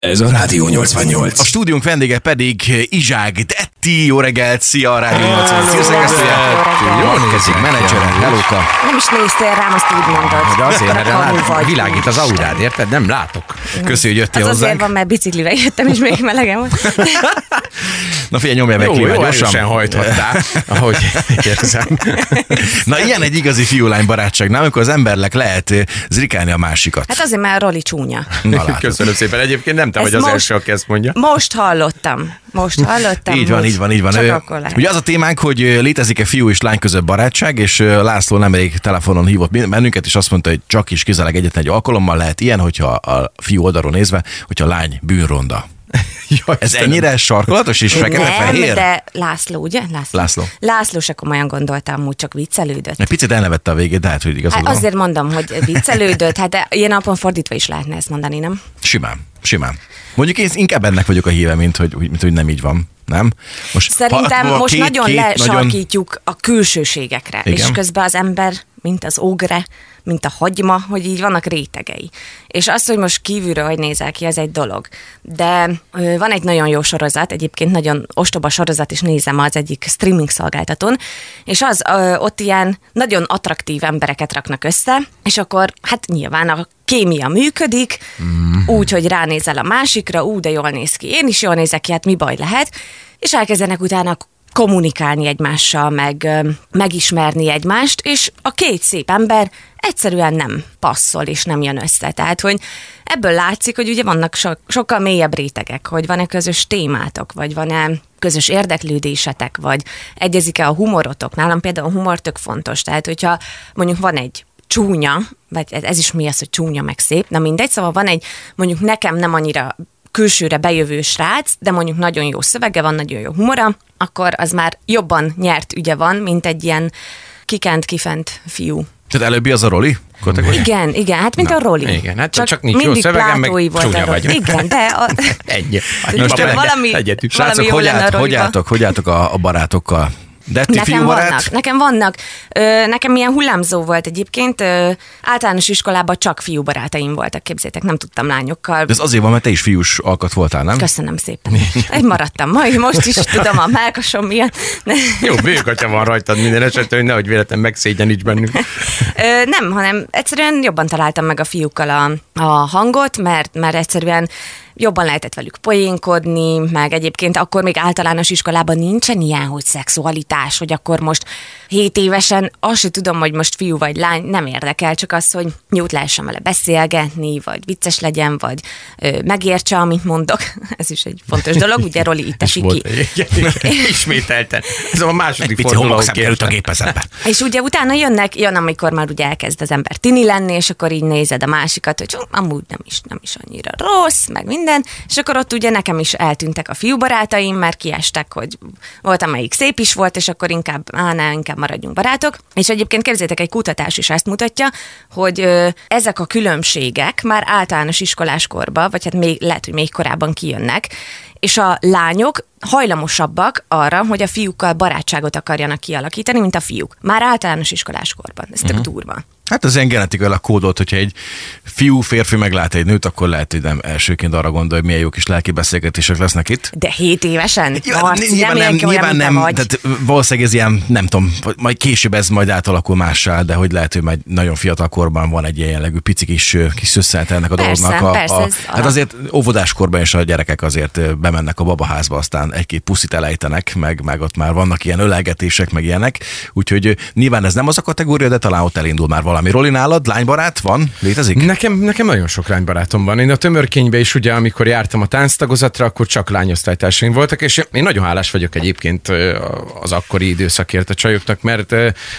Ez a Rádió 88. A stúdiónk vendége pedig Izsák Detti. Jó reggelt, szia a Rádió 88 hírszerkesztője. Jó kezdik, menedzsere, hellóka. Nem is néztél rám, azt úgy mondod. De azért, mert lát, világít az aurád, érted? Nem látok. Köszi, hogy jöttél Az azért hozzánk. van, mert biciklivel jöttem, és még melegem volt. Na figyelj, nyomja meg Jó, jó, gyorsan. hajthattál, ahogy érzem. Na ilyen egy igazi fiú-lány barátság, nem? Amikor az embernek lehet eh, zrikálni a másikat. Hát azért, mert a Roli csúnya. Na. Köszönöm szépen. Egyébként nem te Ez vagy az most- első, aki ezt mondja. Most hallottam. Most hallottam. Így van, így van, így van. Csak Ö, akkor lehet. Ugye az a témánk, hogy létezik-e fiú és lány között barátság, és László nemrég telefonon hívott bennünket, és azt mondta, hogy csak is kizárólag egyetlen egy alkalommal lehet ilyen, hogyha a fiú oldalról nézve, hogyha a lány bűnronda. Jaj, Ez Istenem. ennyire sarkolatos és fekete-fehér? de László, ugye? László. László. László se komolyan gondolta, amúgy csak viccelődött. Egy picit elnevette a végét, de hát, hogy igazad Hát van. azért mondom, hogy viccelődött. Hát de ilyen napon fordítva is lehetne ezt mondani, nem? Simán, simán. Mondjuk én inkább ennek vagyok a híve, mint hogy, mint hogy nem így van. Nem? Most, Szerintem ha- most két- nagyon két lesarkítjuk a külsőségekre, Igen. és közben az ember, mint az ogre, mint a hagyma, hogy így vannak rétegei. És az, hogy most kívülről hogy nézel ki, az egy dolog. De van egy nagyon jó sorozat, egyébként nagyon ostoba sorozat, és nézem az egyik streaming szolgáltatón, és az ott ilyen nagyon attraktív embereket raknak össze, és akkor hát nyilván a kémia működik, mm. úgy, hogy ránézel a másikra, ú, de jól néz ki, én is jól nézek ki, hát mi baj lehet, és elkezdenek utána kommunikálni egymással, meg megismerni egymást, és a két szép ember egyszerűen nem passzol, és nem jön össze. Tehát, hogy ebből látszik, hogy ugye vannak so- sokkal mélyebb rétegek, hogy van-e közös témátok, vagy van-e közös érdeklődésetek, vagy egyezik-e a humorotok. Nálam például a humor tök fontos. Tehát, hogyha mondjuk van egy csúnya, vagy ez is mi az, hogy csúnya meg szép, na mindegy, szóval van egy, mondjuk nekem nem annyira külsőre bejövő srác, de mondjuk nagyon jó szövege van, nagyon jó humora, akkor az már jobban nyert ügye van, mint egy ilyen kikent, kifent fiú. Tehát előbbi az a Roli? Kategória? Igen, igen, hát mint Na, a Roli. igen, hát csak nincs jó szövegem, meg volt csúnya a Roli. vagy. Igen, de a, Egy. Most valami, egyetű. Srácok, hogy, állt, hogy álltok, hogy álltok a, a barátokkal? Detti Nekem fiúbarát? vannak, nekem vannak. Ö, nekem ilyen hullámzó volt egyébként. Ö, általános iskolában csak fiú barátaim voltak, képzétek, nem tudtam lányokkal. De ez azért van, mert te is fiús alkat voltál, nem? Köszönöm szépen. Egy maradtam. Majd most is tudom, a melkasom milyen. Jó, bőgatya van rajtad minden esetben, hogy nehogy véletlen megszégyeníts bennünk. Ö, nem, hanem egyszerűen jobban találtam meg a fiúkkal a, a hangot, mert, mert egyszerűen jobban lehetett velük poénkodni, meg egyébként akkor még általános iskolában nincsen ilyen, hogy szexualitás, hogy akkor most 7 évesen azt sem tudom, hogy most fiú vagy lány, nem érdekel, csak az, hogy jót lehessen vele beszélgetni, vagy vicces legyen, vagy ö, megértse, amit mondok. Ez is egy fontos dolog, ugye Roli itt esik ki. Ismételten. Ez a második Pici forduló, került a kértem. gépezetbe. És ugye utána jönnek, jön, amikor már ugye elkezd az ember tini lenni, és akkor így nézed a másikat, hogy "Hú, amúgy nem is, nem is annyira rossz, meg minden, és akkor ott ugye nekem is eltűntek a fiú barátaim, mert kiestek, hogy volt, amelyik szép is volt, és akkor inkább, á, ne, inkább maradjunk barátok. És egyébként képzétek, egy kutatás is ezt mutatja, hogy ö, ezek a különbségek már általános iskoláskorban, vagy hát még, lehet, hogy még korábban kijönnek, és a lányok hajlamosabbak arra, hogy a fiúkkal barátságot akarjanak kialakítani, mint a fiúk. Már általános iskoláskorban. Ez tök durva. Hát az ilyen genetikailag kódolt, hogyha egy fiú, férfi meglát egy nőt, akkor lehet, hogy nem elsőként arra gondol, hogy milyen jó kis lelki beszélgetések lesznek itt. De 7 évesen? Ja, Marci, nyilván nem, olyan, nyilván nem, vagy. tehát valószínűleg ez ilyen, nem tudom, majd később ez majd átalakul mássá, de hogy lehet, hogy majd nagyon fiatal korban van egy ilyen jellegű pici kis, kis szösszelt ennek a Persze, dolognak. A, persze, a, ez hát azért óvodáskorban is a gyerekek azért bemennek a babaházba, aztán egy-két puszit elejtenek, meg, meg ott már vannak ilyen ölelgetések, meg ilyenek, úgyhogy nyilván ez nem az a kategória, de talán ott elindul már valami. Roli nálad, lánybarát van? Létezik? Nekem, nekem nagyon sok lánybarátom van. Én a tömörkénybe is ugye, amikor jártam a tánctagozatra, akkor csak lányosztálytársaim voltak, és én nagyon hálás vagyok egyébként az akkori időszakért a csajoknak, mert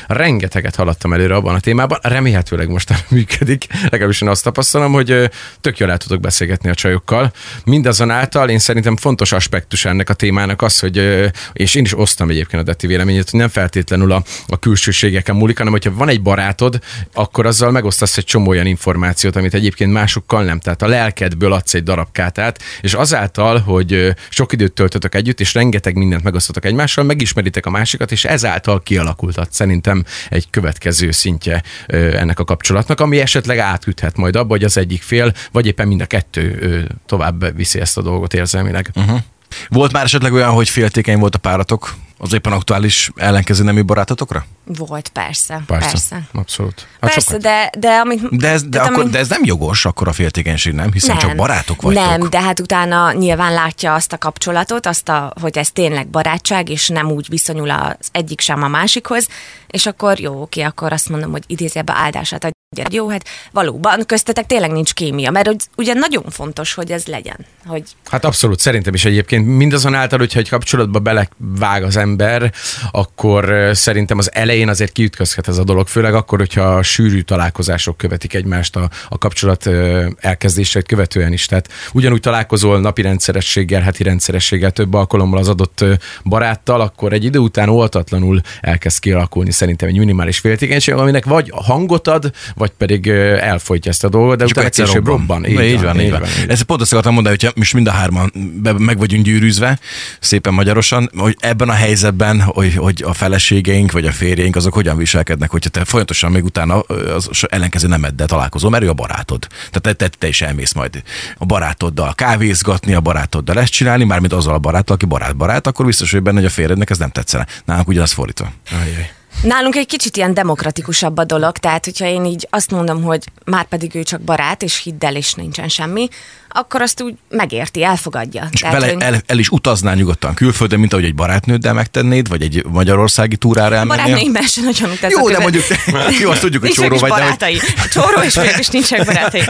rengeteget haladtam előre abban a témában. Remélhetőleg most működik, legalábbis én azt tapasztalom, hogy tök jól el tudok beszélgetni a csajokkal. Mindazonáltal én szerintem fontos aspektus ennek a témának az, hogy, és én is osztam egyébként a Detti véleményét, hogy nem feltétlenül a, a külsőségeken múlik, hanem hogyha van egy barátod, akkor azzal megosztasz egy csomó olyan információt, amit egyébként másokkal nem. Tehát a lelkedből adsz egy darab kátát, és azáltal, hogy sok időt töltötök együtt, és rengeteg mindent megosztotok egymással, megismeritek a másikat, és ezáltal kialakultat szerintem egy következő szintje ennek a kapcsolatnak, ami esetleg átüthet majd abba, hogy az egyik fél, vagy éppen mind a kettő tovább viszi ezt a dolgot érzelmileg. Uh-huh. Volt már esetleg olyan, hogy féltékeny volt a páratok az éppen aktuális ellenkező nemű barátotokra? Volt, persze. Persze, Persze, abszolút. Hát persze sokat. de, de amit... De ez, de, tehát akkor, ami- de ez nem jogos, akkor a féltékenység nem, hiszen csak barátok vagytok. Nem, de hát utána nyilván látja azt a kapcsolatot, azt a, hogy ez tényleg barátság, és nem úgy viszonyul az egyik sem a másikhoz, és akkor jó, oké, akkor azt mondom, hogy idézőjelben áldását adja. Jó, hát valóban köztetek tényleg nincs kémia, mert ugye nagyon fontos, hogy ez legyen. Hogy Hát abszolút, szerintem is egyébként mindazonáltal, hogyha egy kapcsolatba belevág az ember, akkor szerintem az elején azért kiütközhet ez a dolog, főleg akkor, hogyha sűrű találkozások követik egymást a, a kapcsolat elkezdését követően is. Tehát ugyanúgy találkozol napi rendszerességgel, heti rendszerességgel, több alkalommal az adott baráttal, akkor egy idő után oltatlanul elkezd kialakulni szerintem egy minimális féltékenység, aminek vagy hangot ad, vagy pedig elfolytja ezt a dolgot, de utána később robban. Így, így van, így van. Ezt pont azt akartam mondani, hogy most mind a hárman meg vagyunk gyűrűzve, szépen magyarosan, hogy ebben a helyzetben, hogy, hogy a feleségeink vagy a férjeink azok hogyan viselkednek, hogyha te folyamatosan még utána az ellenkező nemeddel találkozol, mert ő a barátod. Tehát te, te, te is elmész majd a barátoddal kávézgatni, a barátoddal ezt csinálni, mármint azzal a baráttal, aki barát-barát, akkor biztos, hogy benne, hogy a férjednek ez nem tetszene. Nálunk ugyanaz fordítva. Ajaj. Nálunk egy kicsit ilyen demokratikusabb a dolog, tehát hogyha én így azt mondom, hogy már pedig ő csak barát, és hidd el, és nincsen semmi, akkor azt úgy megérti, elfogadja. És Tehát, vele hogy el, el, is utaznál nyugodtan külföldön, mint ahogy egy barátnőddel megtennéd, vagy egy magyarországi túrára elmennél. barátnőimben sem nagyon utazok. Jó, de mondjuk, jó, azt tudjuk, hogy csóró vagy, hogy barátai. Csóró és fél is nincsenek barátai.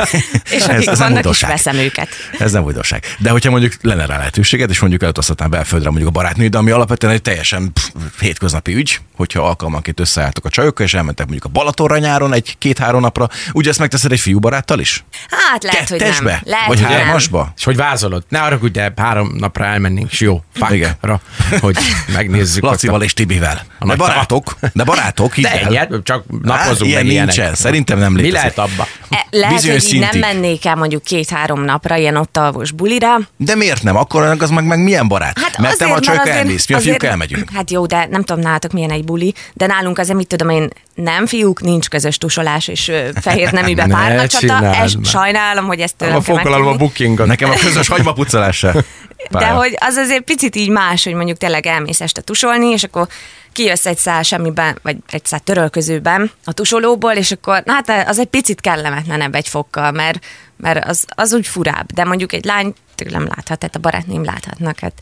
És Ez- akik ez nem vannak, is veszem őket. Ez nem újdonság. De hogyha mondjuk lenne rá lehetőséged, és mondjuk elutazhatnál belföldre mondjuk a barátnőd, ami alapvetően egy teljesen pff, hétköznapi ügy, hogyha alkalmanként összeálltok a csajokkal, és elmentek mondjuk a Balatonra nyáron egy-két-három napra, ugye ezt megteszed egy fiú baráttal is? Hát lehet, hogy nem. Kettesbe? Lehet, Vagy. Hármasba? És hogy vázolod? Ne arra, hogy de három napra elmennénk, és jó, fakra, hogy megnézzük. Lacival a- és Tibivel. De nagy barátok, de barátok, hidd De ennyi, csak napozunk ilyen meg nincsen. ilyenek. Szerintem nem Mi létezik. lehet abba? E, Lehet, Bizonyos hogy így nem mennék el mondjuk két-három napra ilyen ott alvos bulira. De miért nem? Akkor az meg, meg milyen barát? Hát Mert te azért, a csajok mert azért- elmész, mi a fiúk azért- elmegyünk. Hát jó, de nem tudom nálatok milyen egy buli, de nálunk azért mit tudom én, nem fiúk, nincs közös tusolás és fehér neműbe Ne párnacsata. csináld Ez, már. sajnálom, hogy ezt tőlem A kell fogalalom a bookingot. Nekem a közös hagymapucolás se. De hogy az azért picit így más, hogy mondjuk tényleg elmész este tusolni, és akkor kijössz egy szál semmiben, vagy egy szál törölközőben a tusolóból, és akkor na, hát az egy picit kellemetlenebb egy fokkal, mert, mert az, az úgy furább. De mondjuk egy lány tőlem láthat, tehát a barátném láthatnak. Hát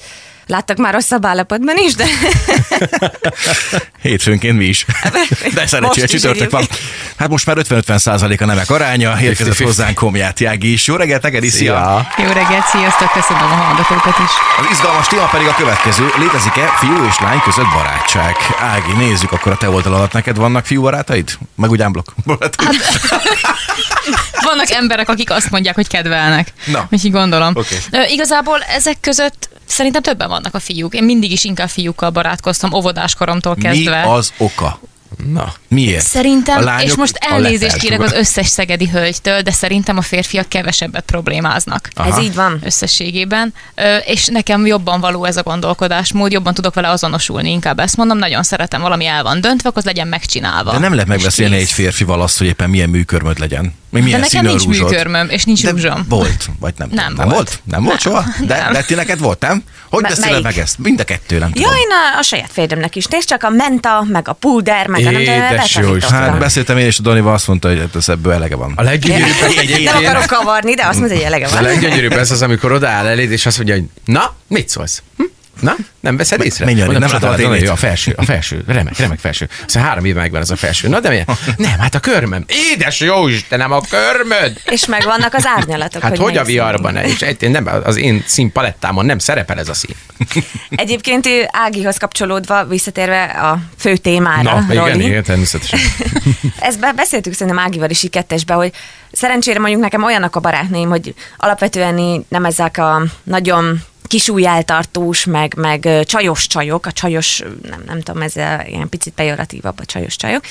láttak már rosszabb állapotban is, de Hétfőnként mi is. De szerencsére Most is csütörtök van. Hát most már 50-50 százalék a nemek aránya. Érkezett 50-50. hozzánk Komját Jági is. Jó reggelt, Egedi, szia! Szia! Jó reggelt, sziasztok, köszönöm a hallgatókat is. Az izgalmas téma pedig a következő. Létezik-e fiú és lány között barátság? Ági, nézzük akkor a te oldaladat. Neked vannak fiú barátaid? Meg úgy ámblok. barátaid? Vannak emberek, akik azt mondják, hogy kedvelnek. Na. Úgyhogy gondolom. Oké. Ö, igazából ezek között szerintem többen vannak a fiúk. Én mindig is inkább fiúkkal barátkoztam, óvodáskoromtól Mi kezdve. az oka? Na, Miért? Szerintem, A lányok és most elnézést kérek az összes szegedi hölgytől, de szerintem a férfiak kevesebbet problémáznak. Aha. ez így van. összességében, Ö, és nekem jobban való ez a gondolkodásmód, jobban tudok vele azonosulni, inkább ezt mondom, nagyon szeretem, valami el van döntve, akkor az legyen megcsinálva. De nem lehet megbeszélni egy férfival azt, hogy éppen milyen műkörmöd legyen. Még De milyen nekem színű a nincs rúzsod. műkörmöm, és nincs De rúzsom. Volt, vagy nem? Nem nem volt. volt? Nem volt soha? De, Nem. de ti neked volt, nem? Hogy Me- melyik? meg ezt? Mind a kettő, nem Ja, tudom. én a, a saját férjemnek is. Nézd csak a menta, meg a púder, meg a nem Édes jó. Hát beszéltem én, és a Danival azt mondta, hogy hát ez ebből elege van. a leggyönyörűbb Nem egyébként, akarok kavarni, de azt mondja, hogy elege a van. leggyönyörűbb ez az, amikor odaáll eléd, és azt mondja, hogy na, mit szólsz? Hm? Na, nem veszed észre? menj Mondom, nem "Csodál, láttad a tévét?" A felső, a felső, remek, remek felső. Aztán három éve megvan ez a felső. Na, de milyen? Nem, hát a körmöm. Édes jó Istenem, a körmöd! És megvannak az árnyalatok. Hát hogy, hogy a melyik viarban? És egy, nem, az én színpalettámon nem szerepel ez a szín. Egyébként Ágihoz kapcsolódva, visszatérve a fő témára, Na, igen, Roli, igen, természetesen. ezt be- beszéltük szerintem Ágival is így kettesbe, hogy szerencsére mondjuk nekem olyanok a barátnőim, hogy alapvetően így nem ezek a nagyon kisújjeltartós, meg, meg csajos csajok, a csajos, nem, nem tudom, ez ilyen picit pejoratívabb a csajos csajok.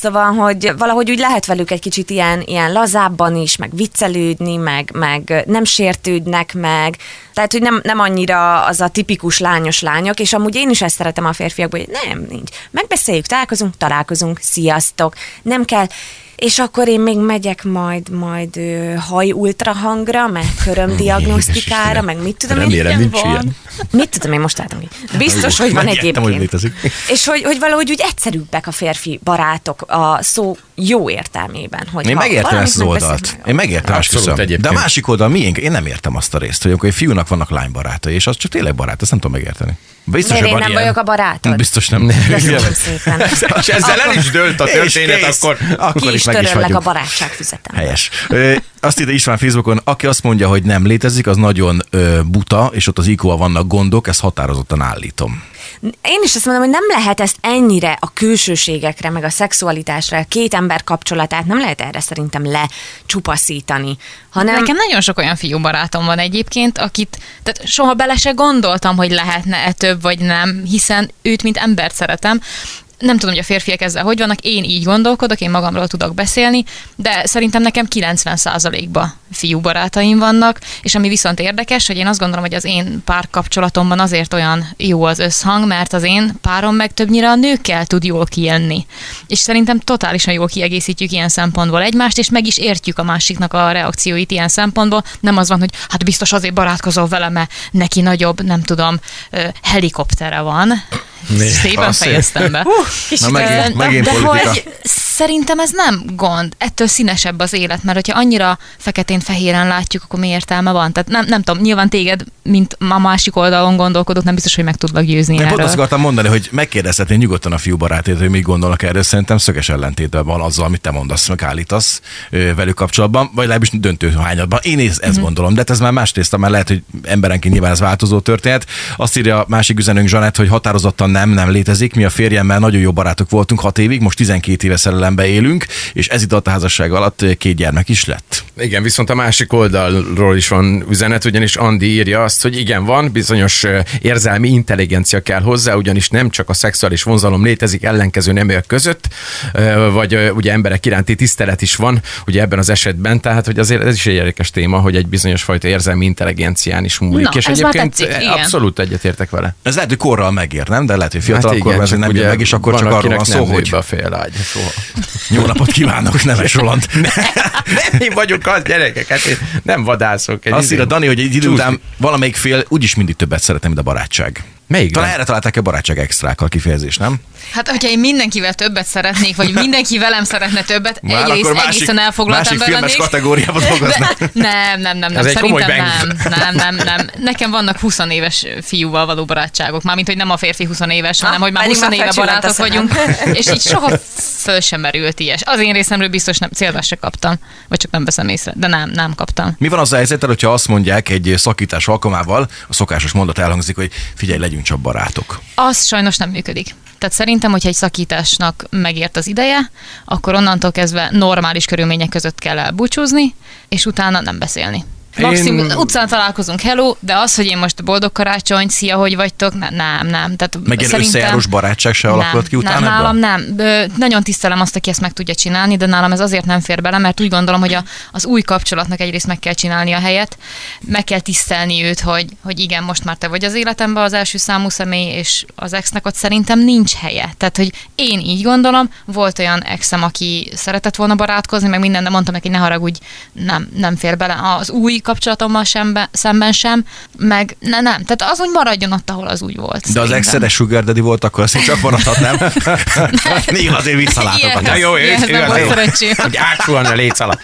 Szóval, hogy valahogy úgy lehet velük egy kicsit ilyen, ilyen lazábban is, meg viccelődni, meg, meg nem sértődnek meg, tehát, hogy nem, nem annyira az a tipikus lányos lányok, és amúgy én is ezt szeretem a férfiakból, hogy nem, nincs. Megbeszéljük, találkozunk, találkozunk, sziasztok. Nem kell, és akkor én még megyek majd majd haj ultrahangra, meg körömdiagnosztikára, meg mit tudom én. Remélem, nincs van. ilyen. Mit tudom én most látom, biztos, hogy van Megijedtem, hogy egyébként. létezik. És hogy, hogy valahogy úgy egyszerűbbek a férfi barátok a szó jó értelmében. Hogy Én megértem ezt az oldalt. Én megértem, Abszolút köszönöm. De egyébként. a másik oldal miénk? Én nem értem azt a részt, hogy amikor egy fiúnak vannak lánybarátai, és az csak tényleg barát, ezt nem tudom megérteni. Biztos, Miért én nem ilyen. vagyok a barátod? Biztos nem. Köszönöm szépen. És ezzel el is dőlt a történet, akkor akkor is is meg is töröllek a vagyunk. barátságfüzetem. Helyes. Ö, azt írja István Facebookon, aki azt mondja, hogy nem létezik, az nagyon ö, buta, és ott az iq vannak gondok, ezt határozottan állítom. Én is azt mondom, hogy nem lehet ezt ennyire a külsőségekre, meg a szexualitásra, a két ember kapcsolatát nem lehet erre szerintem lecsupaszítani, hanem Nekem nagyon sok olyan fiú barátom van egyébként, akit tehát soha bele se gondoltam, hogy lehetne-e több vagy nem, hiszen őt, mint embert szeretem. Nem tudom, hogy a férfiak ezzel hogy vannak, én így gondolkodok, én magamról tudok beszélni, de szerintem nekem 90%-ba fiú barátaim vannak, és ami viszont érdekes, hogy én azt gondolom, hogy az én párkapcsolatomban azért olyan jó az összhang, mert az én párom meg többnyire a nőkkel tud jól kijönni. És szerintem totálisan jól kiegészítjük ilyen szempontból egymást, és meg is értjük a másiknak a reakcióit ilyen szempontból. Nem az van, hogy hát biztos azért barátkozol vele, mert neki nagyobb, nem tudom, helikoptere van. Szépen az szép. fejeztem be. Na megint, De- megint de politika. hogy szerintem ez nem gond. Ettől színesebb az élet, mert hogyha annyira feketén-fehéren látjuk, akkor mi értelme van? Tehát nem, nem tudom, nyilván téged, mint a másik oldalon gondolkodok, nem biztos, hogy meg tudlak győzni Én pont azt akartam mondani, hogy megkérdezhetné nyugodtan a fiú barátét, hogy mit gondolnak erről. Szerintem szöges ellentétben van azzal, amit te mondasz, meg állítasz velük kapcsolatban, vagy legalábbis döntő hányadban. Én ezt, Mhm. gondolom, de hát ez már másrészt, mert lehet, hogy emberenként nyilván ez változó történet. Azt írja a másik üzenőnk Zsanett, hogy határozottan nem, nem létezik. Mi a férjemmel nagyon jó barátok voltunk hat évig, most 12 éve szerelembe élünk, és ez idő a házasság alatt két gyermek is lett. Igen, viszont a másik oldalról is van üzenet, ugyanis Andi írja azt, hogy igen, van, bizonyos érzelmi intelligencia kell hozzá, ugyanis nem csak a szexuális vonzalom létezik ellenkező neműek között, vagy ugye emberek iránti tisztelet is van, ugye ebben az esetben, tehát hogy azért ez is egy érdekes téma, hogy egy bizonyos fajta érzelmi intelligencián is múlik. Na, és ez már egyébként tetszik, abszolút egyetértek vele. Ez lehet, hogy korral megér, nem? De lehet, hogy fiatal hát ez csak nem ugye meg, és akkor csak arról van szó, hogy a félágy. Soha. jó napot kívánok, neves Roland. nem én vagyok az gyerekek, hát én nem vadászok. Egy Azt izé- írja Dani, hogy egy idő után valamelyik fél úgyis mindig többet szeretem, mint a barátság. Melyik? Talán erre találták a barátság extrákkal kifejezés, nem? Hát, hogyha én mindenkivel többet szeretnék, vagy mindenki velem szeretne többet, Már egyrészt másik- egészen elfoglalt másik ember filmes lennék. kategóriába dolgoznak. De, nem, nem, nem, nem. Ez Szerintem nem, nem, nem, nem. Nekem vannak 20 éves fiúval való barátságok. Mármint, hogy nem a férfi 20 éves, hanem hogy már pedig 20 már éve barátok vagyunk. És így soha föl sem merült ilyes. Az én részemről biztos nem, célba se kaptam. Vagy csak nem veszem észre. De nem, nem kaptam. Mi van az a helyzettel, hogyha azt mondják egy szakítás alkalmával, a szokásos mondat elhangzik, hogy figyelj, legyünk csak barátok. Az sajnos nem működik. Tehát szerintem, hogyha egy szakításnak megért az ideje, akkor onnantól kezdve normális körülmények között kell elbúcsúzni, és utána nem beszélni. Maximum, Én- utcán találkozunk, hello, de az, hogy én most boldog karácsony, szia, hogy vagytok, ne, nem, nem. Tehát Meg ilyen összejárós barátság se alakult ki utána nem, nálam nem. Ö, nagyon tisztelem azt, aki ezt meg tudja csinálni, de nálam ez azért nem fér bele, mert úgy gondolom, hogy a, az új kapcsolatnak egyrészt meg kell csinálni a helyet, meg kell tisztelni őt, hogy, hogy igen, most már te vagy az életemben az első számú személy, és az exnek ott szerintem nincs helye. Tehát, hogy én így gondolom, volt olyan exem, aki szeretett volna barátkozni, meg minden, de mondtam neki, ne haragudj, nem, nem fér bele. Az új kapcsolatommal sem, szemben sem, meg ne, nem. Tehát az úgy maradjon ott, ahol az úgy volt. De az szerintem. exedes sugar daddy volt, akkor azt csak maradhat, nem? Néha azért visszaláthatatlan. Ilyenhez- jó, az volt jó. szerencsém. Hogy átsuhan a léc alatt.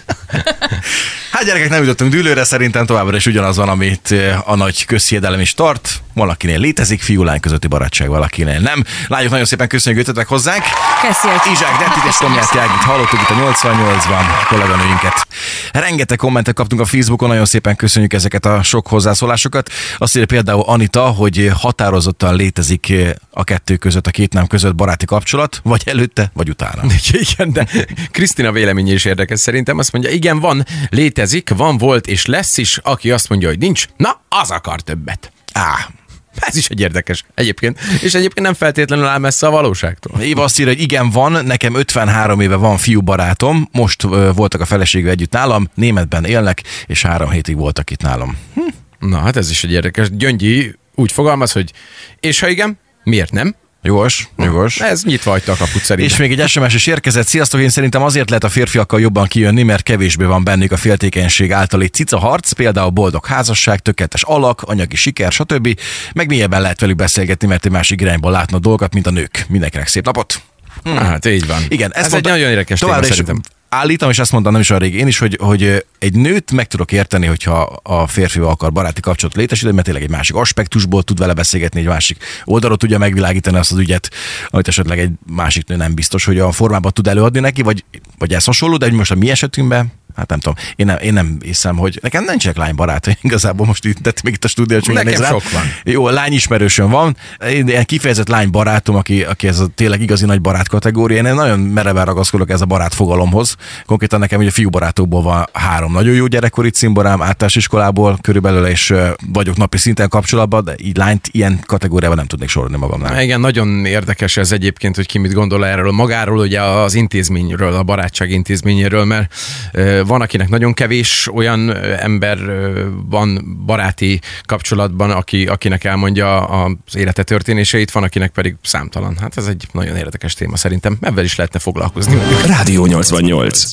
Hát gyerekek, nem jutottunk dűlőre, szerintem továbbra is ugyanaz van, amit a nagy közhiedelem is tart. Valakinél létezik fiú-lány közötti barátság, valakinél nem. Lányok, nagyon szépen köszönjük, hogy jöttetek hozzánk. Hogy Izsák Dettit és Tomját Jágit hallottuk itt a 88-ban a kolléganőinket. Rengeteg kommentet kaptunk a Facebookon, nagyon szépen köszönjük ezeket a sok hozzászólásokat. Azt írja például Anita, hogy határozottan létezik eh, a kettő között, a két nem között baráti kapcsolat, vagy előtte, vagy utána. Igen, de Krisztina véleménye is érdekes szerintem. Azt mondja, igen, van, létezik, van, volt és lesz is, aki azt mondja, hogy nincs, na, az akar többet. Á, Ez is egy érdekes egyébként. És egyébként nem feltétlenül áll messze a valóságtól. Éva azt írja, hogy igen, van, nekem 53 éve van fiú barátom, most ö, voltak a feleségű együtt nálam, németben élnek, és három hétig voltak itt nálam. Na hát ez is egy érdekes. Gyöngyi úgy fogalmaz, hogy és ha igen, miért nem? Jogos, jogos. Ez nyitva hagyta a kaput szerintem. És még egy SMS is érkezett. Sziasztok, én szerintem azért lehet a férfiakkal jobban kijönni, mert kevésbé van bennük a féltékenység által egy cica harc, például boldog házasság, tökéletes alak, anyagi siker, stb. Meg mélyebben lehet velük beszélgetni, mert egy másik irányból látnak dolgokat, mint a nők. Mindenkinek szép napot! Hát így van. Igen, ez mondta- egy nagyon érdekes téma szerintem. Állítom, és azt mondtam nem is olyan rég én is, hogy, hogy egy nőt meg tudok érteni, hogyha a férfival akar baráti kapcsolatot létesíteni, mert tényleg egy másik aspektusból tud vele beszélgetni, egy másik oldalról tudja megvilágítani azt az ügyet, amit esetleg egy másik nő nem biztos, hogy a formában tud előadni neki, vagy, vagy ez hasonló, de hogy most a mi esetünkben, hát nem tudom, én nem, én nem hiszem, hogy nekem nincsenek lánybarátaim, igazából most itt, tett még itt a stúdió, csak Nekem rám. sok van. Jó, lányismerősöm van, én kifejezett lánybarátom, aki, aki ez a tényleg igazi nagy barát kategória. Én nagyon mereven ragaszkodok ez a barát fogalomhoz. Konkrétan nekem ugye fiúbarátokból van három nagyon jó gyerekkori cimborám, általános iskolából körülbelül, és vagyok napi szinten kapcsolatban, de így lányt ilyen kategóriában nem tudnék sorolni magamnál. Igen, nagyon érdekes ez egyébként, hogy ki mit gondol erről magáról, ugye az intézményről, a barátság intézményéről, mert van, akinek nagyon kevés olyan ember van baráti kapcsolatban, aki, akinek elmondja az élete történéseit, van, akinek pedig számtalan. Hát ez egy nagyon érdekes téma szerintem. Ebben is lehetne foglalkozni. Rádió 88.